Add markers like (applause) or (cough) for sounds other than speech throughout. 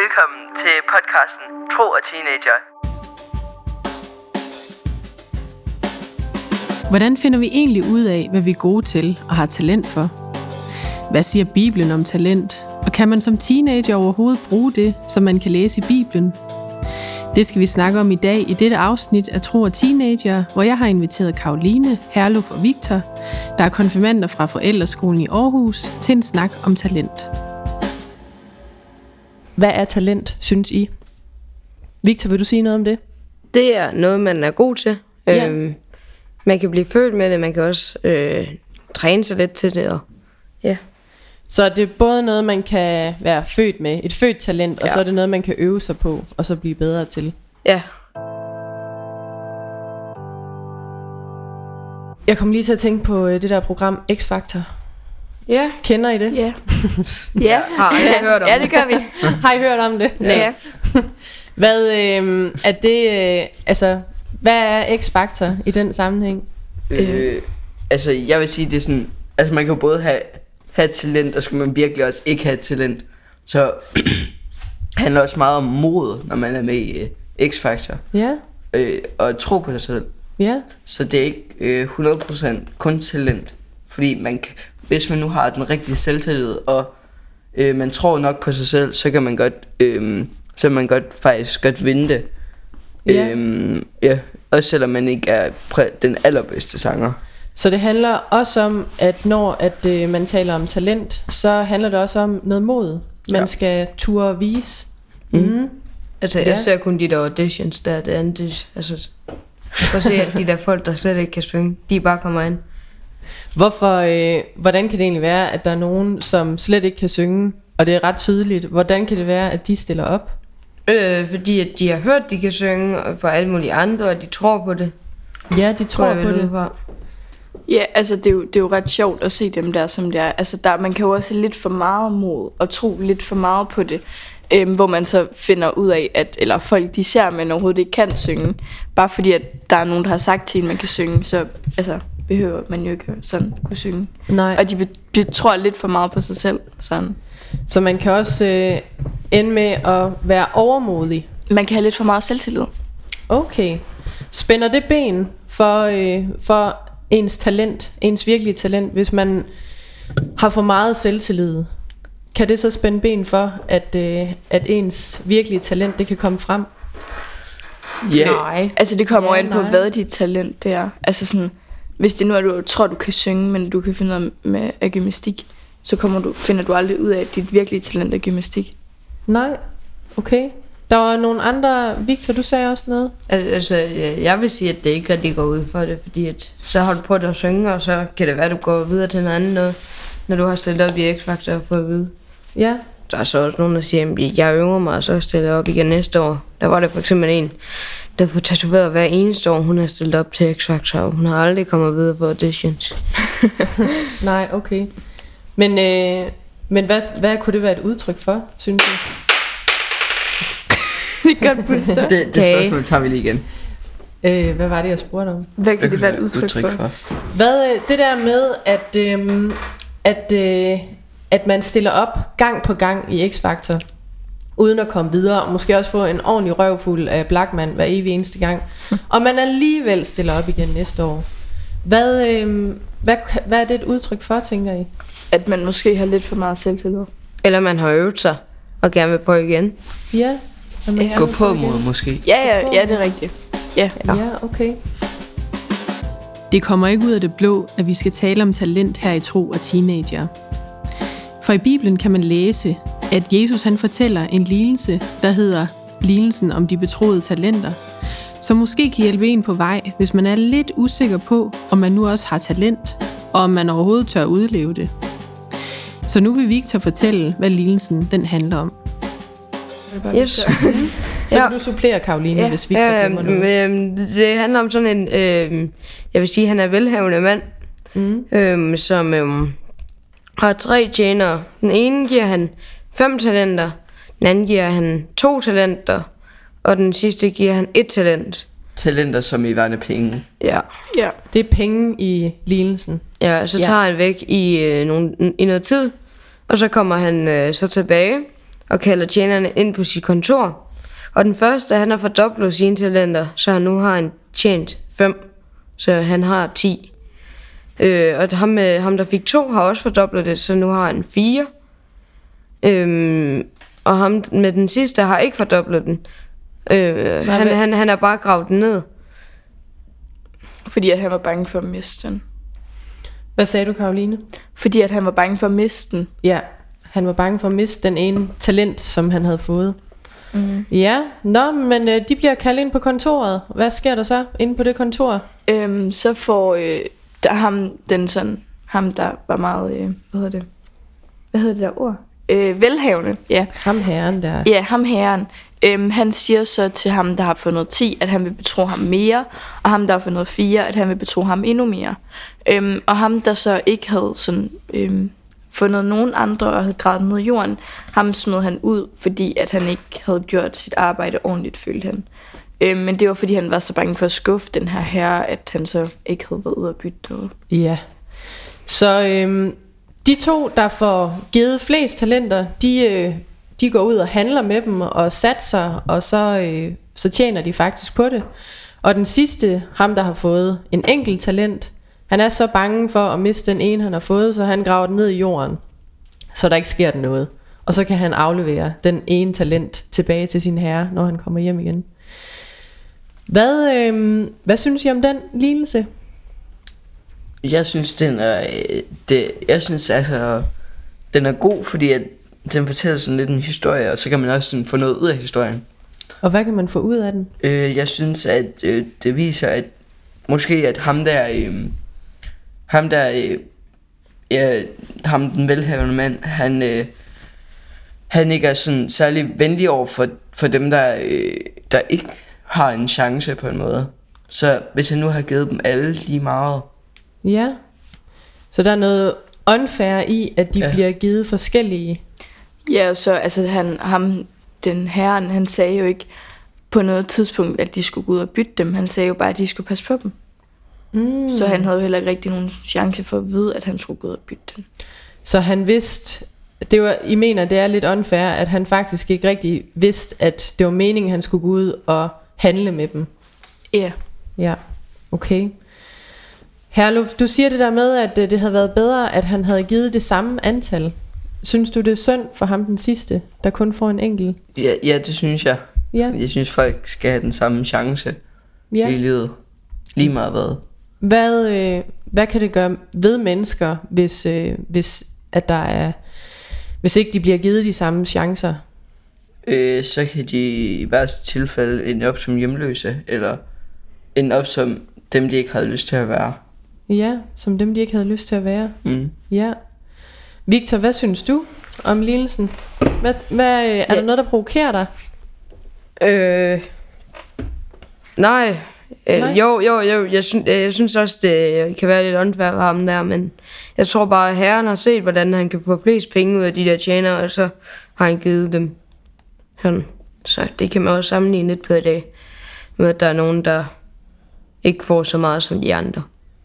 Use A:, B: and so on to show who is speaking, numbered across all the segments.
A: Velkommen til podcasten Tro og Teenager.
B: Hvordan finder vi egentlig ud af, hvad vi er gode til og har talent for? Hvad siger Bibelen om talent? Og kan man som teenager overhovedet bruge det, som man kan læse i Bibelen? Det skal vi snakke om i dag i dette afsnit af Tro og Teenager, hvor jeg har inviteret Karoline, Herluf og Victor, der er konfirmander fra Forældreskolen i Aarhus, til en snak om talent. Hvad er talent, synes I? Victor, vil du sige noget om det?
C: Det er noget, man er god til.
B: Ja.
C: Øhm, man kan blive født med det, man kan også øh, træne sig lidt til det. Og, ja.
B: Så det er både noget, man kan være født med, et født talent, og
C: Ja.
B: så er det noget, man kan øve sig på, og så blive bedre til.
C: ja.
B: Jeg kom lige til at tænke på øh, det der program X-Factor.
C: Ja.
B: Kender I det?
D: Ja. (laughs) Ja.
C: Har aldrig hørt om
D: ja, det gør vi. (laughs)
B: Har I hørt om det?
D: Ja.
B: Hvad øh, er det, øh, altså, hvad er X-Factor i den sammenhæng?
A: Øh, altså, jeg vil sige, det er sådan... Altså, man kan både have, have talent, og så kan man virkelig også ikke have talent. Så (clears throat) handler også meget om mod, når man er med i øh, X-Factor.
B: Ja,
A: Øh, og tro på sig selv.
B: ja,
A: Så det er ikke øh, 100% kun talent. Fordi man kan, hvis man nu har den rigtige selvtillid, og øh, man tror nok på sig selv, så kan man godt, øh, så kan man godt faktisk godt vinde det.
B: Ja.
A: Øhm, ja. Også selvom man ikke er præ- den allerbedste sanger.
B: Så det handler også om, at når at, øh, man taler om talent, så handler det også om noget mod, man
A: Ja.
B: skal turde vise. Mm.
C: Altså, jeg
B: Ja.
C: ser kun de der auditions der. Det andet, altså, for at se, at de der folk, der slet ikke kan synge, de bare kommer ind.
B: Hvorfor, øh, hvordan kan det egentlig være, at der er nogen, som slet ikke kan synge, og det er ret tydeligt, hvordan kan det være, at de stiller op?
C: Øh, fordi at de har hørt, de kan synge og for alle mulige andre, og de tror på det.
B: Ja, de tror
C: jeg
B: på det.
C: fra.
D: Ja, altså det er, jo, det er jo ret sjovt at se dem der, som det er. Altså der, man kan jo også lidt for meget mod og tro lidt for meget på det. Øhm, hvor man så finder ud af, at eller folk de ser, at man overhovedet ikke kan synge. Bare fordi, at der er nogen, der har sagt til en, man kan synge, så altså, behøver man jo ikke sådan kunne synge.
B: Nej.
D: Og de be, tror lidt for meget på sig selv. Sådan.
B: Så man kan også øh, ende med at være overmodig.
D: Man kan have lidt for meget selvtillid.
B: Okay. Spænder det ben for, øh, for ens talent, ens virkelige talent, hvis man har for meget selvtillid? Kan det så spænde ben for, at, øh, at ens virkelige talent, det kan komme frem?
A: Ja,
C: Nej.
D: Altså det kommer
B: Ja,
D: ja, ind på,
B: nej.
D: hvad dit talent det er. Altså sådan, hvis det nu er, du tror, du kan synge, men du kan finde ud af med af gymnastik, så kommer du, finder du aldrig ud af, at dit virkelige talent er gymnastik.
B: Nej. Okay. Der var nogle andre... Victor, du sagde også noget.
C: Al- Altså, jeg vil sige, at det ikke rigtig går ud for det, fordi at, så har du prøvet at synge, og så kan det være, at du går videre til noget andet noget, når du har stillet op i X-Factor og fået at vide.
B: Ja.
C: Der er så også nogen, der siger, at jeg øver mig, og så stiller jeg op igen næste år. Der var der for eksempel en, der får tatoveret hver eneste år, hun har stillet op til X-Factor, og hun har aldrig kommet videre for auditions.
B: Nej, okay. Men, øh, men hvad, hvad kunne det være et udtryk for, synes du? (laughs)
D: det er godt puster.
A: det, det spørgsmål tager vi lige igen.
B: Øh, hvad var det, jeg spurgte om?
D: Hvad kan det være et udtryk, for?
A: for?
B: Hvad, øh, det der med, at, øhm, at, øh, at man stiller op gang på gang i X-Factor, uden at komme videre, og måske også få en ordentlig røvfuld af Blackman hver evig eneste gang, og man alligevel stiller op igen næste år. Hvad, øhm, hvad, hvad er det et udtryk for, tænker I?
D: At man måske har lidt for meget selvtillid.
C: Eller man har øvet sig, og gerne vil prøve igen.
B: Ja? Er man.
A: Gå på mod måske.
D: Ja, ja, ja, det er rigtigt. Ja.
B: Ja, okay. Det kommer ikke ud af det blå, at vi skal tale om talent her i Tro og Teenager. For i Bibelen kan man læse, at Jesus han fortæller en lignelse, der hedder lignelsen om de betroede talenter, som måske kan hjælpe en på vej, hvis man er lidt usikker på, om man nu også har talent, og om man overhovedet tør udleve det. Så nu vil Victor fortælle, hvad lignelsen den handler om.
C: Yes. (laughs)
B: Så
C: Ja.
B: kan du supplere, Karoline, ja, hvis Victor
C: Ja,
B: glemmer noget.
C: øhm, det handler om sådan en, øhm, jeg vil sige, han er velhavende mand,
B: Mm.
C: øhm, som øhm, har tre tjenere. Den ene giver han fem talenter, den anden giver han to talenter, og den sidste giver han et talent.
A: Talenter som i værende penge.
C: Ja.
D: Ja.
B: Det er penge i lignelsen.
C: Ja, så
B: Ja.
C: tager han væk i, øh, nogle, i noget tid, og så kommer han øh, så tilbage og kalder tjenerne ind på sit kontor. Og den første, han har fordoblet sine talenter, så han nu har han tjent 5, så han har 10. Øh, og ham, med, ham, der fik to, har også fordoblet det, så nu har han 4. Øhm, og ham med den sidste har ikke fordoblet den. Øh, han, han, han er bare gravet den ned.
D: Fordi at han var bange for at miste den.
B: Hvad sagde du, Karoline?
D: Fordi at han var bange for at miste den.
B: Ja, han var bange for at miste den ene talent, som han havde fået. Mm. Ja, nå, men øh, de bliver kaldt ind på kontoret. Hvad sker der så inde på det kontor?
D: Øhm, så får øh, der ham, den sådan, ham der var meget, øh, hvad hedder det, hvad hedder det der ord? Øh, velhavende, ja.
B: Ham herren der.
D: Ja, ham herren. Øhm, han siger så til ham, der har fundet 10, at han vil betro ham mere, og ham, der har fundet 4, at han vil betro ham endnu mere. Øhm, og ham, der så ikke havde sådan, øhm, fundet nogen andre og havde gravet ned i jorden, ham smed han ud, fordi at han ikke havde gjort sit arbejde ordentligt, følte han. Øhm, men det var, fordi han var så bange for at skuffe den her herre, at han så ikke havde været ude at bytte noget.
B: Ja. Så øhm, de to, der får givet flest talenter, de, øh, de går ud og handler med dem og satser, og så, øh, så tjener de faktisk på det. Og den sidste, ham der har fået en enkelt talent, han er så bange for at miste den ene, han har fået, så han graver den ned i jorden, så der ikke sker noget. Og så kan han aflevere den ene talent tilbage til sin herre, når han kommer hjem igen. Hvad, øh, hvad synes I om den lignelse?
A: Jeg synes, den er, øh, det, jeg synes altså, den er god, fordi at den fortæller sådan lidt en historie, og så kan man også sådan få noget ud af historien.
B: Og hvad kan man få ud af den?
A: Øh, jeg synes, at øh, det viser, at måske at ham der, øh, ham der, øh, ja, ham den velhavende mand, han, øh, han ikke er sådan særlig venlig over for, for dem, der, øh, der ikke har en chance på en måde. Så hvis han nu har givet dem alle lige meget,
B: Ja. Så der er noget unfair i, at de ja. Bliver givet forskellige.
D: Ja, så altså han, ham, den herren, han sagde jo ikke på noget tidspunkt, at de skulle gå ud og bytte dem. Han sagde jo bare, at de skulle passe på dem.
B: Mm.
D: Så han havde jo heller ikke rigtig nogen chance for at vide, at han skulle gå ud og bytte dem.
B: Så han vidste, det var, I mener, det er lidt unfair, at han faktisk ikke rigtig vidste, at det var meningen, at han skulle gå ud og handle med dem.
D: Ja.
B: Ja, okay. Herluf, du siger det der med, at øh, det havde været bedre, at han havde givet det samme antal. Synes du, det er synd for ham den sidste, der kun får en enkelt?
A: ja, ja det synes jeg.
B: Ja,
A: Jeg synes, folk skal have den samme chance ja. i livet. Lige meget hvad.
B: Hvad, øh, hvad kan det gøre ved mennesker, hvis, øh, hvis, at der er, hvis ikke de bliver givet de samme chancer?
A: Øh, så kan de i hvert tilfælde ende op som hjemløse, eller ende op som dem, de ikke havde lyst til at være.
B: Ja, som dem, de ikke havde lyst til at være.
A: Mm.
B: Ja. Victor, hvad synes du om lignelsen? Hvad, hvad, øh, er ja. der noget, der provokerer dig?
C: Øh, nej.
B: Nej.
C: nej. Jo, jo, jo. Jeg, synes, jeg synes også, det kan være lidt unfair for ham der, men jeg tror bare, at herren har set, hvordan han kan få flest penge ud af de der tjenere, og så har han givet dem sådan. Så det kan man også sammenligne lidt på i dag, med at der er nogen, der ikke får så meget som de andre.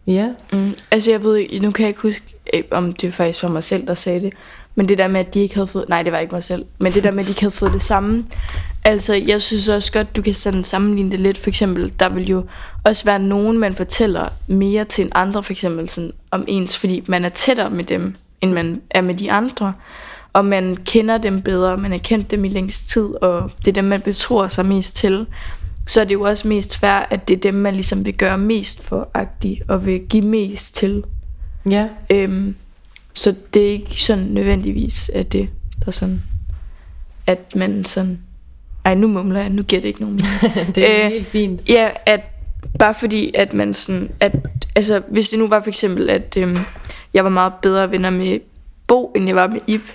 B: Ja.
D: Mm. Altså jeg ved ikke, nu kan jeg ikke huske, øh, om det faktisk var mig selv, der sagde det. Men det der med, at de ikke havde fået... Nej, det var ikke mig selv. Men det der med, at de ikke havde fået det samme. Altså, jeg synes også godt, du kan sådan sammenligne det lidt. For eksempel, der vil jo også være nogen, man fortæller mere til en andre, for eksempel sådan, om ens, fordi man er tættere med dem, end man er med de andre. Og man kender dem bedre, man har kendt dem i længst tid, og det er dem, man betror sig mest til. Så er det jo også mest fair, at det er dem, man ligesom vil gøre mest for agtigt, og vil give mest til.
B: Ja.
D: Øhm, så det er ikke sådan nødvendigvis, at det der er sådan, at man sådan, ej nu mumler jeg, nu giver det ikke nogen (laughs)
B: det er
D: Øh,
B: helt fint.
D: Ja, at bare fordi, at man sådan, at, altså hvis det nu var for eksempel, at øhm, jeg var meget bedre venner med Bo, end jeg var med Ip,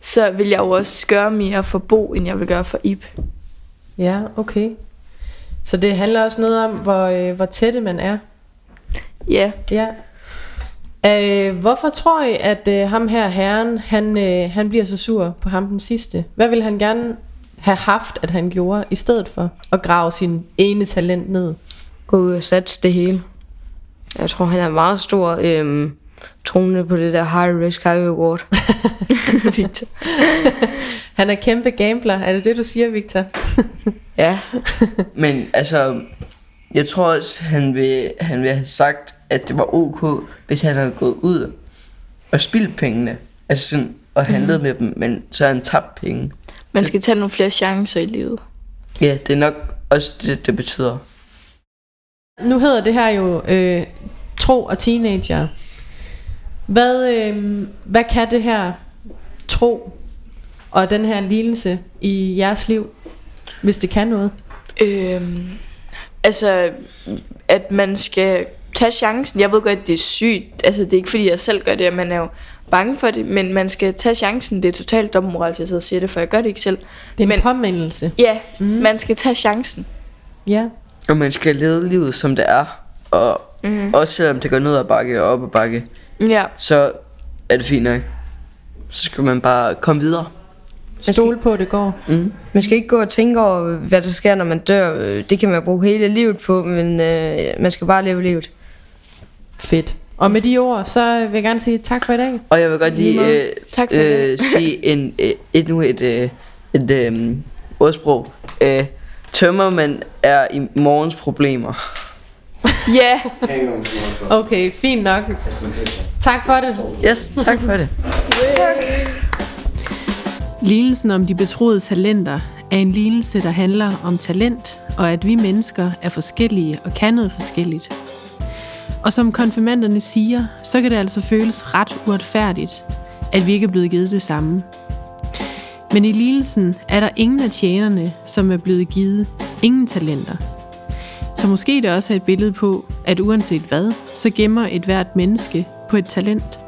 D: så vil jeg jo også gøre mere for Bo, end jeg vil gøre for Ip.
B: Ja, okay. Så det handler også noget om, hvor, øh, hvor tætte man er.
D: Ja,
B: Ja. Øh, hvorfor tror I, at øh, ham her herren, han, øh, han bliver så sur på ham den sidste? Hvad vil han gerne have haft, at han gjorde, i stedet for at grave sin ene talent ned?
C: Gå ud og satse det hele. Jeg tror, han er meget stor øhm, troende på det der high risk, high reward. (laughs) (laughs)
D: Victor.
B: Han er kæmpe gambler, er det det, du siger, Victor? (laughs)
C: Ja,
A: Men altså, jeg tror også, han vil, han vil have sagt, at det var ok, hvis han havde gået ud og spildt pengene. Altså sådan, og handlet mm. med dem, men så har han tabt penge.
D: Man skal tage nogle flere chancer i livet.
A: Ja, det er nok også det, det betyder.
B: Nu hedder det her jo øh, tro og teenager. Hvad, øh, hvad kan det her tro og den her lidelse i jeres liv, hvis det kan noget?
D: Øhm, altså, at man skal tage chancen. Jeg ved godt, at det er sygt. Altså, det er ikke fordi, jeg selv gør det, at man er jo bange for det, men man skal tage chancen. Det er totalt dobbeltmoral, jeg sidder og siger det, for jeg gør det ikke selv.
B: Det er en
D: Men-
B: påmindelse.
D: Ja, mm. man skal tage chancen.
B: Ja.
A: Og man skal leve livet, som det er. Og mm. også selvom det går ned ad bakke og op ad bakke,
D: Ja,
A: så er det fint nok. Så skal man bare komme videre.
B: Stole på, at det går.
A: Mm.
C: man skal ikke gå og tænke over, hvad der sker, når man dør. Det kan man bruge hele livet på, men øh, man skal bare leve livet.
B: Fedt. Og med de ord, så vil jeg gerne sige tak for i dag.
A: Og jeg vil godt
D: Lige
A: lige øh,
D: Tak for det.
A: øh, sige en, øh, et, nu et, øh, et øh, ordsprog. Øh, tømmermænd er i morgens problemer. (laughs)
D: ja.
B: Okay, fint nok. Tak for det.
A: Yes, tak for det.
B: Lignelsen om de betroede talenter er en lignelse, der handler om talent, og at vi mennesker er forskellige og kan noget forskelligt. Og som konfirmanderne siger, så kan det altså føles ret uretfærdigt, at vi ikke er blevet givet det samme. Men i lignelsen er der ingen af tjenerne, som er blevet givet ingen talenter. Så måske det også er et billede på, at uanset hvad, så gemmer et hvert menneske på et talent.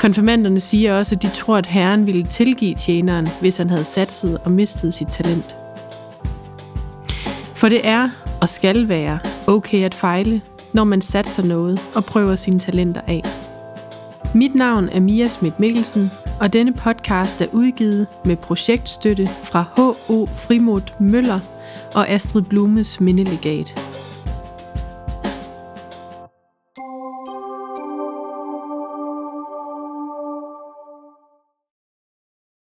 B: Konfirmanderne siger også, at de tror, at Herren ville tilgive tjeneren, hvis han havde satset og mistet sit talent. For det er og skal være okay at fejle, når man satser noget og prøver sine talenter af. Mit navn er Mia Schmidt Mikkelsen, og denne podcast er udgivet med projektstøtte fra H.O. Frimod Møller og Astrid Blumes Mindelegat.